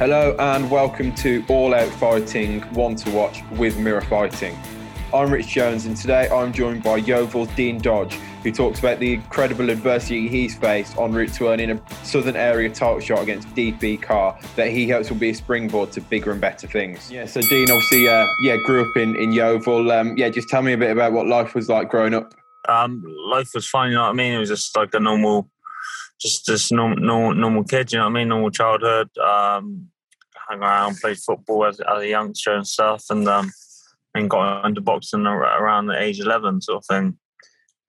Hello and welcome to All Out Fighting One to Watch with Mirror Fighting. I'm Rich Jones and today I'm joined by Yeovil Dean Dodge, who talks about the incredible adversity he's faced en route to earning a Southern Area title shot against DP Carr that he hopes will be a springboard to bigger and better things. Yeah, so Dean obviously, uh, yeah, grew up in, in Yeovil. Um, yeah, just tell me a bit about what life was like growing up. Um, life was fine, you know what I mean? It was just like a normal just normal, normal, normal kid, you know what I mean? Normal childhood. Um, hung around, played football as, as a youngster and stuff, and um, and got into boxing around the age eleven, sort of thing.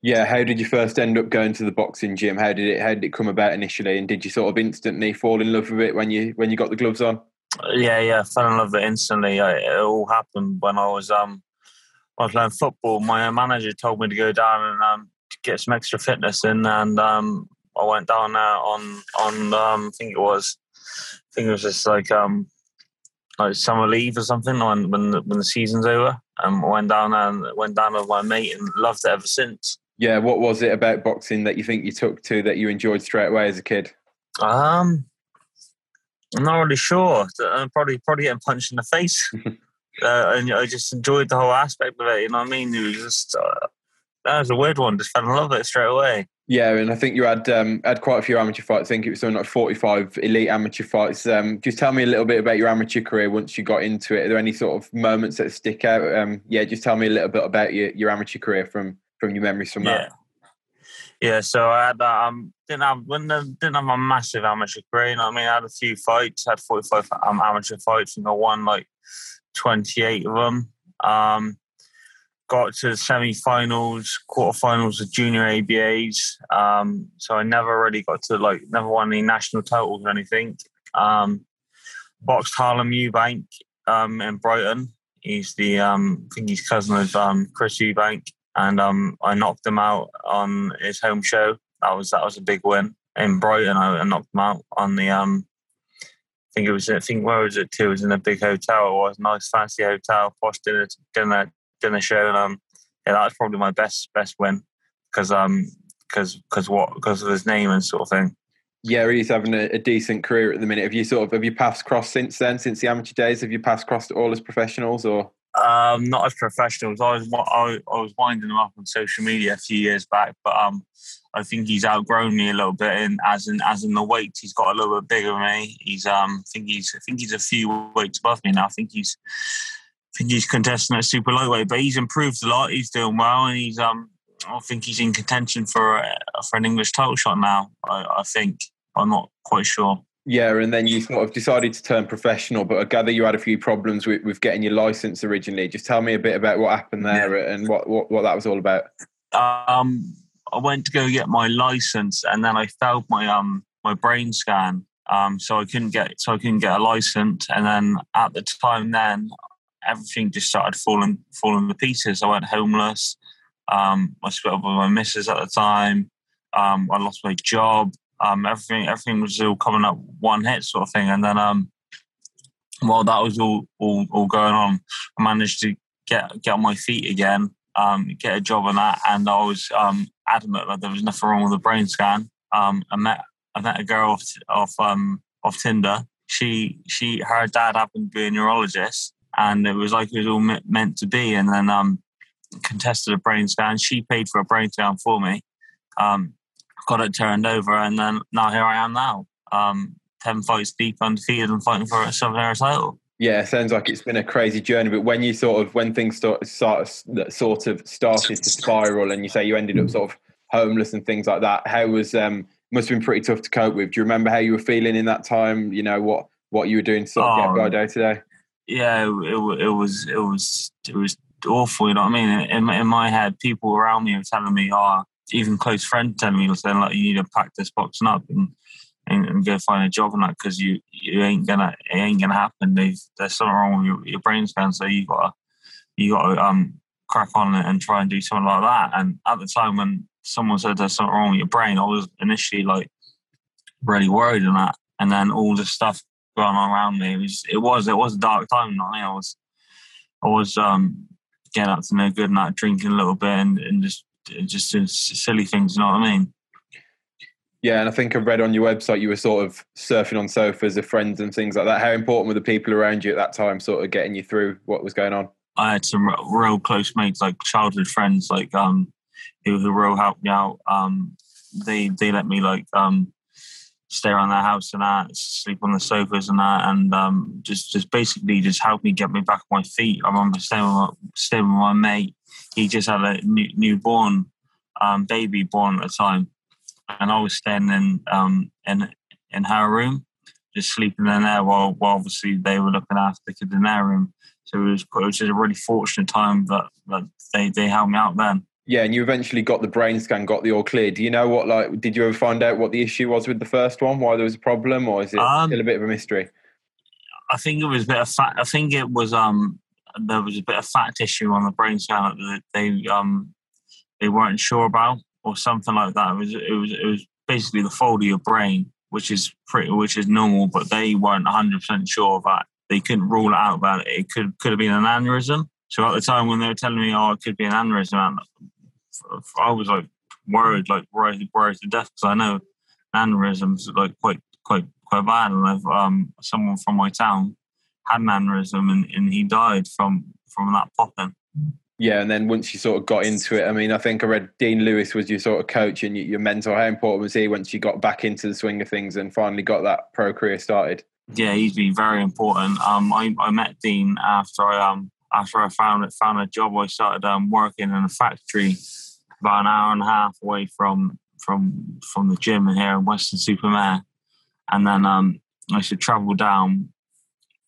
Yeah, how did you first end up going to the boxing gym? How did it how did it come about initially, and did you sort of instantly fall in love with it when you when you got the gloves on? Yeah, yeah, fell in love with it instantly. It all happened when I was um I was playing football. My manager told me to go down and um get some extra fitness in, and um I went down there on on um, I think it was I think it was just like um like summer leave or something when when the, when the season's over. Um, I went down there and went down with my mate and loved it ever since. Yeah, what was it about boxing that you think you took to that you enjoyed straight away as a kid? Um, I'm not really sure. I'm probably probably getting punched in the face. uh, and I just enjoyed the whole aspect of it. You know what I mean? It was just uh, that was a weird one. Just fell in love with it straight away. Yeah, and I think you had um, had quite a few amateur fights. I think it was something like forty five elite amateur fights. Um, just tell me a little bit about your amateur career once you got into it. Are there any sort of moments that stick out? Um, yeah, just tell me a little bit about your, your amateur career from from your memories from yeah. that. Yeah, so I had um didn't have when didn't have a massive amateur career. You know I mean? I had a few fights. I had forty five um, amateur fights, and I won like twenty eight of them. Um, got to the semi-finals, quarterfinals of junior ABAs. Um, so I never really got to like never won any national titles or anything. Um, boxed Harlem Eubank um, in Brighton. He's the um, I think he's cousin of um, Chris Eubank, and um, I knocked him out on his home show. That was that was a big win in Brighton. I, knocked him out on the um, I think it was I think where was it too? It was in a big hotel. It was nice fancy hotel, posh dinner dinner dinner show, and um, yeah, that was probably my best best win because um, because because what because of his name and sort of thing. Yeah, he's having a, a, decent career at the minute. Have you sort of have you passed crossed since then, since the amateur days? Have you passed crossed all as professionals or? Um, not as professionals. I was I, I was winding him up on social media a few years back, but um, I think he's outgrown me a little bit. And as in as in the weight, he's got a little bit bigger than me. He's um, I think he's I think he's a few weights above me now. I think he's think he's contesting at super lightweight, but he's improved a lot. He's doing well, and he's um. I think he's in contention for uh, for an English title shot now. I, I think I'm not quite sure. Yeah, and then you sort of decided to turn professional, but I gather you had a few problems with, with getting your license originally. Just tell me a bit about what happened there yeah. and what, what, what that was all about. Um, I went to go get my license, and then I failed my um my brain scan. Um, so I couldn't get so I couldn't get a license, and then at the time then everything just started falling falling to pieces. I went homeless. Um, I split up with my missus at the time. Um, I lost my job. Um, everything everything was all coming up one hit sort of thing. And then um, while that was all, all all going on, I managed to get get on my feet again, um, get a job on that, and I was um, adamant that there was nothing wrong with the brain scan. I met I met a girl off off off Tinder. She she her dad happened to be a neurologist, and it was like it was all meant to be. And then um, contested a brain scan. She paid for a brain scan for me. Um, got it turned over, and then now here I am now. Um, Ten fights deep, undefeated, and fighting for a Southern Area title. Yeah, sounds like it's been a crazy journey. But when you sort of when things start, start sort of started to spiral, and you say you ended up sort of homeless and things like that, how was um must have been pretty tough to cope with. Do you remember how you were feeling in that time? You know what what you were doing to sort of get by day to day yeah, it, it, it was it was it was awful. You know what I mean? In, in my head, people around me were telling me, "Oh, even close friends telling me, saying like, you need to pack this boxing up and and, and go find a job and that because you you ain't gonna it ain't gonna happen. They've, there's something wrong with your, your brain scan, so you gotta you gotta um crack on and try and do something like that. And at the time when someone said there's something wrong with your brain, I was initially like really worried and that. And then all the stuff going on around me. It was it was it was a dark time. I, I was I was um, getting up to no good and drinking a little bit and, and just just silly things. You know what I mean? Yeah, and I think I read on your website you were sort of surfing on sofas with friends and things like that. How important were the people around you at that time, sort of getting you through what was going on? I had some real close mates, like childhood friends, like um, who who real helped me out. Um, they they let me like um stay around their house and that, sleep on the sofas and that, and um, just just basically just help me get me back on my feet. I remember staying with my, staying with my mate. He just had a new, newborn um, baby born at the time, and I was staying in um, in in her room, just sleeping in there while, while obviously they were looking after the kid in their room. So it was, it was just a really fortunate time that, that they, they helped me out then. Yeah, and you eventually got the brain scan, got the all clear. Do you know what, like, did you ever find out what the issue was with the first one, why there was a problem, or is it um, still a bit of a mystery? I think it was a bit of fact. I think it was um there was a bit of fact issue on the brain scan that they um they weren't sure about or something like that. It was it was it was basically the fold of your brain, which is pretty which is normal, but they weren't 100 percent sure of that they couldn't rule it out about it. It could could have been an aneurysm. So at the time when they were telling me, oh, it could be an aneurysm, I was like worried, like worried, worried to death because I know aneurysms are like quite quite quite bad, and I've um someone from my town had an aneurysm and, and he died from from that popping. Yeah, and then once you sort of got into it, I mean, I think I read Dean Lewis was your sort of coach and your mentor. How important was he once you got back into the swing of things and finally got that pro career started? Yeah, he's been very important. Um, I, I met Dean after I um after I found found a job. I started um working in a factory about an hour and a half away from from from the gym here in Weston-super-Mare, and then um I used to travel down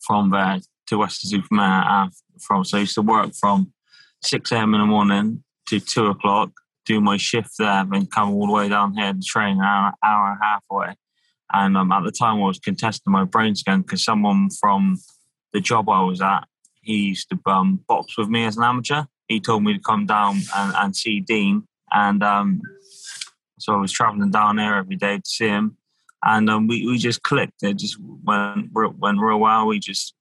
from there to Weston-super-Mare. From so I used to work from 6 a.m. in the morning to 2 o'clock, do my shift there, then come all the way down here to train an hour, hour and a half away. And um, at the time, I was contesting my brain scan because someone from the job I was at, he used to um, box with me as an amateur. He told me to come down and, and see Dean. And um, so I was traveling down there every day to see him. And um, we, we just clicked. It just went, went real well. We just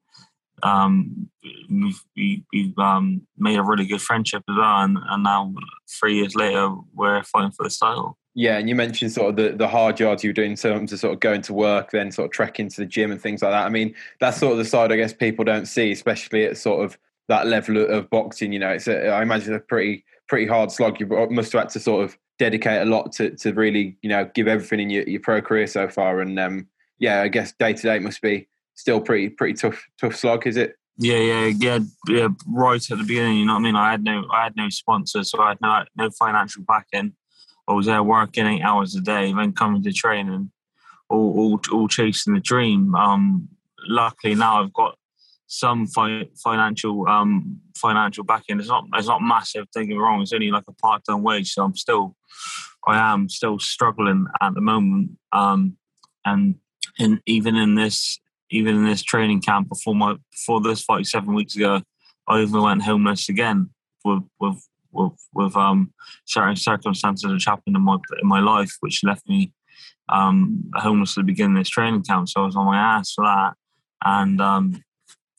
um, we've, we, have um, made a really good friendship as well. And, and now, three years later, we're fighting for the title. Yeah, and you mentioned sort of the, the hard yards you were doing in terms of sort of going to work, then sort of trekking to the gym and things like that. I mean, that's sort of the side I guess people don't see, especially at sort of that level of boxing. You know, it's a, I imagine it's a pretty pretty hard slog. You must have had to sort of dedicate a lot to to really you know give everything in your, your pro career so far. And um, yeah, I guess day to day must be still pretty pretty tough tough slog, is it? Yeah, yeah, yeah, yeah. Right at the beginning, you know what I mean. I had no, I had no sponsors, so I had no no financial backing. I was there working eight hours a day, then coming to training, all all, all chasing the dream. Um, luckily now I've got some fi- financial um financial backing. It's not it's not massive. Don't get me wrong. It's only like a part time wage, so I'm still I am still struggling at the moment. Um, and even in this even in this training camp before my before this fight seven weeks ago, I even went homeless again with with with, with um, certain circumstances which happened in my in my life, which left me um, homeless at the beginning of this training camp. So I was on my ass for that, and um,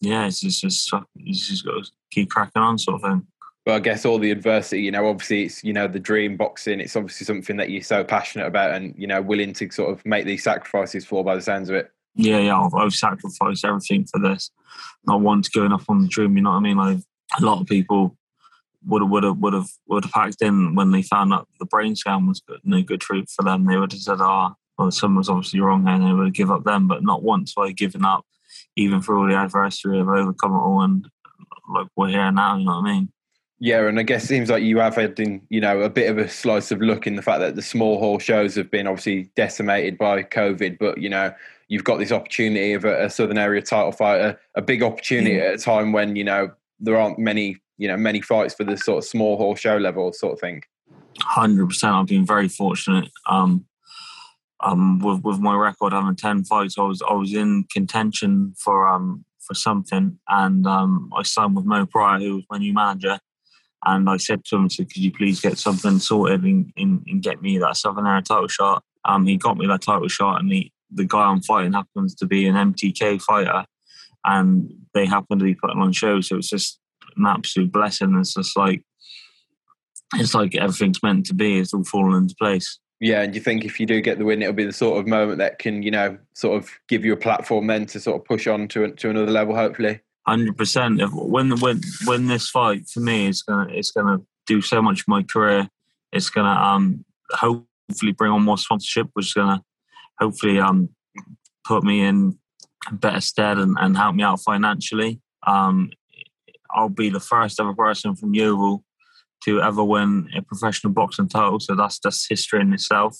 yeah, it's just, it's just you just got to keep cracking on, sort of thing. Well, I guess all the adversity, you know, obviously it's, you know, the dream boxing, it's obviously something that you're so passionate about and, you know, willing to sort of make these sacrifices for by the sounds of it. Yeah, yeah, I've, I've sacrificed everything for this. Not once going up on the dream, you know what I mean? Like a lot of people would have would have would have would have packed in when they found out the brain scan was good, no good for for them. They would have said, "Ah, oh, well, someone's obviously wrong," and they would have give up then. But not once have I given up, even through all the adversity. I've overcome it all, and like we're here now. You know what I mean? Yeah, and I guess it seems like you have had, in, you know, a bit of a slice of luck in the fact that the small hall shows have been obviously decimated by COVID, but you know, you've got this opportunity of a, a Southern Area title fight, a, a big opportunity mm. at a time when you know there aren't many, you know, many fights for the sort of small hall show level sort of thing. Hundred percent. I've been very fortunate. Um, um, with with my record having ten fights, I was I was in contention for um for something, and um, I signed with Mo Pryor, who was my new manager. And I said to him, "Could you please get something sorted and, and, and get me that Southern Area title shot?" Um, he got me that title shot, and he, the guy I'm fighting happens to be an MTK fighter, and they happen to be putting on shows. So it's just an absolute blessing. It's just like it's like everything's meant to be. It's all fallen into place. Yeah, and you think if you do get the win, it'll be the sort of moment that can, you know, sort of give you a platform then to sort of push on to to another level, hopefully. Hundred percent. When when when this fight for me is gonna it's gonna do so much for my career. It's gonna um hopefully bring on more sponsorship, which is gonna hopefully um put me in better stead and, and help me out financially. Um, I'll be the first ever person from Yeovil to ever win a professional boxing title. So that's just history in itself.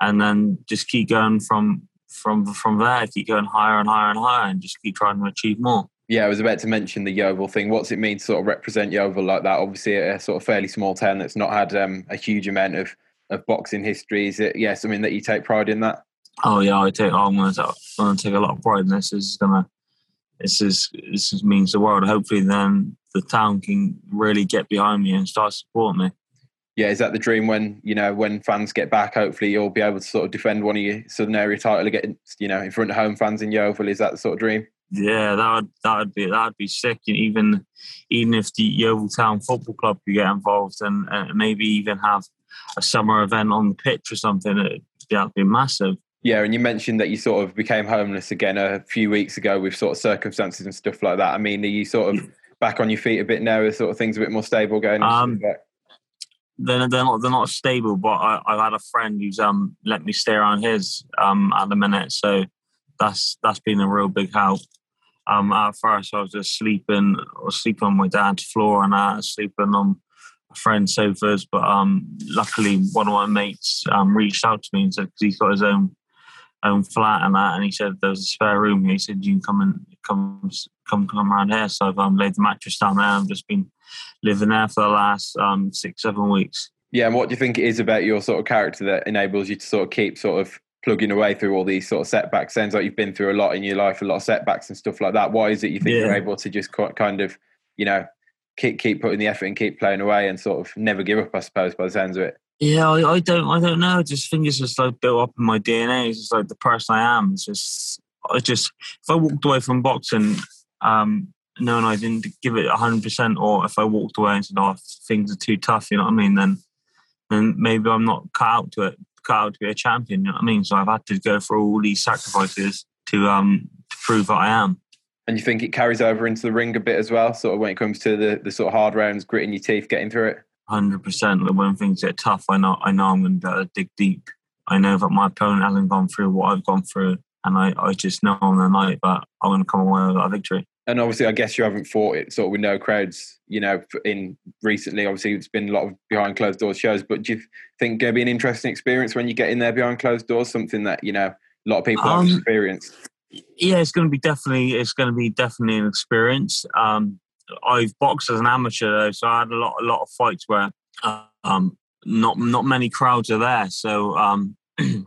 And then just keep going from from from there, keep going higher and higher and higher, and just keep trying to achieve more. Yeah, I was about to mention the Yeovil thing. What's it mean to sort of represent Yeovil like that? Obviously, a sort of fairly small town that's not had um, a huge amount of, of boxing history. Is it, yeah, something that you take pride in that? Oh yeah, I take. I'm gonna, I'm gonna take a lot of pride in this. This is gonna. This is this is, means the world. Hopefully, then the town can really get behind me and start supporting me. Yeah, is that the dream? When you know when fans get back, hopefully you'll be able to sort of defend one of your Southern area title, get you know in front of home fans in Yeovil. Is that the sort of dream? Yeah, that would that would be that would be sick. And even even if the Yeovil Town Football Club could get involved and uh, maybe even have a summer event on the pitch or something, it'd, that'd be massive. Yeah, and you mentioned that you sort of became homeless again a few weeks ago with sort of circumstances and stuff like that. I mean, are you sort of back on your feet a bit now? Are sort of things a bit more stable going? Um, they're, they're not they're not stable, but I, have had a friend who's um let me stay around his um at the minute, so that's that's been a real big help. Um, at first I was just sleeping or sleeping on my dad's floor and I was sleeping on a friend's sofas, but um luckily one of my mates um reached out to me and said because he's got his own own flat and that, and he said there was a spare room. He said you can come and come come come around here. So I've um, laid the mattress down there. I've just been living there for the last um, six seven weeks. Yeah, and what do you think it is about your sort of character that enables you to sort of keep sort of plugging away through all these sort of setbacks? Sounds like you've been through a lot in your life, a lot of setbacks and stuff like that. Why is it you think yeah. you're able to just kind of, you know, keep keep putting the effort and keep playing away and sort of never give up? I suppose by the sounds of it. Yeah, I, I, don't, I don't know. I just think it's just like built up in my DNA. It's just like the person I am. It's just, I just, if I walked away from boxing, um, knowing I didn't give it hundred percent, or if I walked away and said, "Oh, things are too tough," you know what I mean? Then, then maybe I'm not cut out to it, cut out to be a champion. You know what I mean? So I've had to go through all these sacrifices to um to prove that I am. And you think it carries over into the ring a bit as well, sort of when it comes to the the sort of hard rounds, gritting your teeth, getting through it hundred percent. When things get tough, I know I know I'm going to dig deep. I know that my opponent hasn't gone through what I've gone through, and I, I just know on the night that I'm going to come away with a victory. And obviously, I guess you haven't fought it sort of with no crowds. You know, in recently, obviously, it's been a lot of behind closed doors shows. But do you think going to be an interesting experience when you get in there behind closed doors? Something that you know a lot of people um, have experienced. Yeah, it's going to be definitely it's going to be definitely an experience. Um, I've boxed as an amateur though, so I had a lot a lot of fights where um, not not many crowds are there. So um, to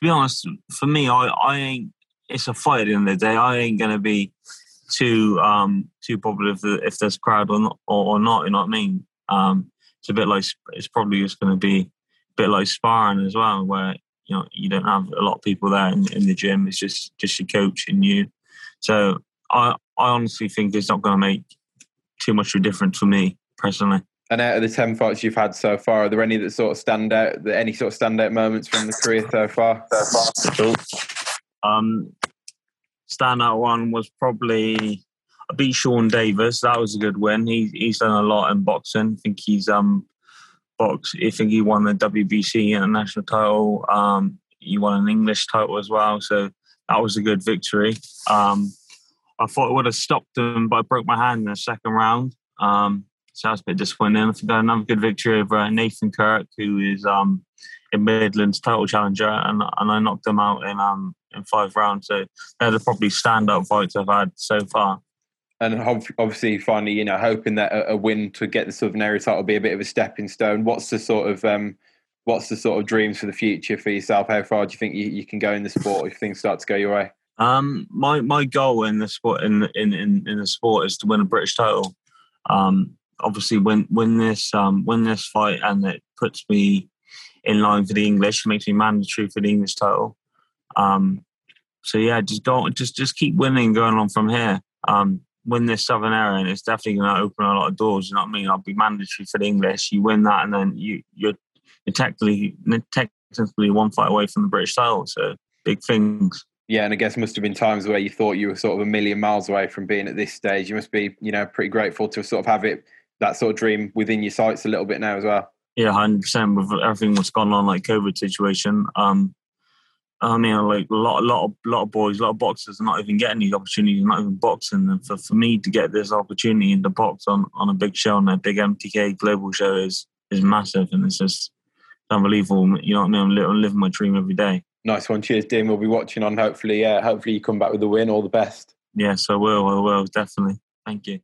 be honest, for me, I, I ain't. It's a fight at the the day. I ain't gonna be too um, too popular if, the, if there's crowd or not, or, or, not. You know what I mean? Um, it's a bit like it's probably just to be a bit like sparring as well, where you know you don't have a lot of people there in, in the gym. It's just just your coach and you. So I I honestly think it's not going to make too much of a difference for me personally. And out of the ten fights you've had so far, are there any that sort of stand out? Any sort of standout moments from the career so far? So Cool. Um, standout one was probably I beat Sean Davis. That was a good win. He he's done a lot in boxing. I think he's um box. I think he won the WBC international title. Um, he won an English title as well. So that was a good victory. Um, I thought I would have stopped him, but I broke my hand in the second round. Um, so that's a bit disappointing. I think I had another good victory over Nathan Kirk, who is um, in Midlands title challenger, and and I knocked him out in um in five rounds. So they're the probably standout fights I've had so far. And obviously, finally, you know, hoping that a, win to get the Southern Area title will be a bit of a stepping stone. What's the sort of um, what's the sort of dreams for the future for yourself? How far do you think you, you can go in the sport if things start to go your way? Um, my my goal in the sport in in in, in the sport is to win a British title. Um, obviously win win this um, win this fight, and it puts me in line for the English. makes me mandatory for the English title. Um, so yeah, just go, just just keep winning, going on from here. Um, win this Southern area, and it's definitely going to open a lot of doors. You know what I mean? I'll be mandatory for the English. You win that, and then you you're technically technically one fight away from the British title. So big things. Yeah, and I guess must have been times where you thought you were sort of a million miles away from being at this stage. You must be, you know, pretty grateful to sort of have it that sort of dream within your sights a little bit now as well. Yeah, hundred percent. With everything what's gone on, like COVID situation, um, I mean, like a lot, a lot of, lot of boys, a lot of boxers are not even getting these opportunities, not even boxing. And for, for me to get this opportunity in the box on, on a big show, on a big MTK global show is is massive, and it's just unbelievable. You know what I mean? I'm living my dream every day. Nice one. Cheers, Dean. We'll be watching on. Hopefully, yeah. Hopefully, you come back with the win. All the best. Yes, I will. I will definitely. Thank you.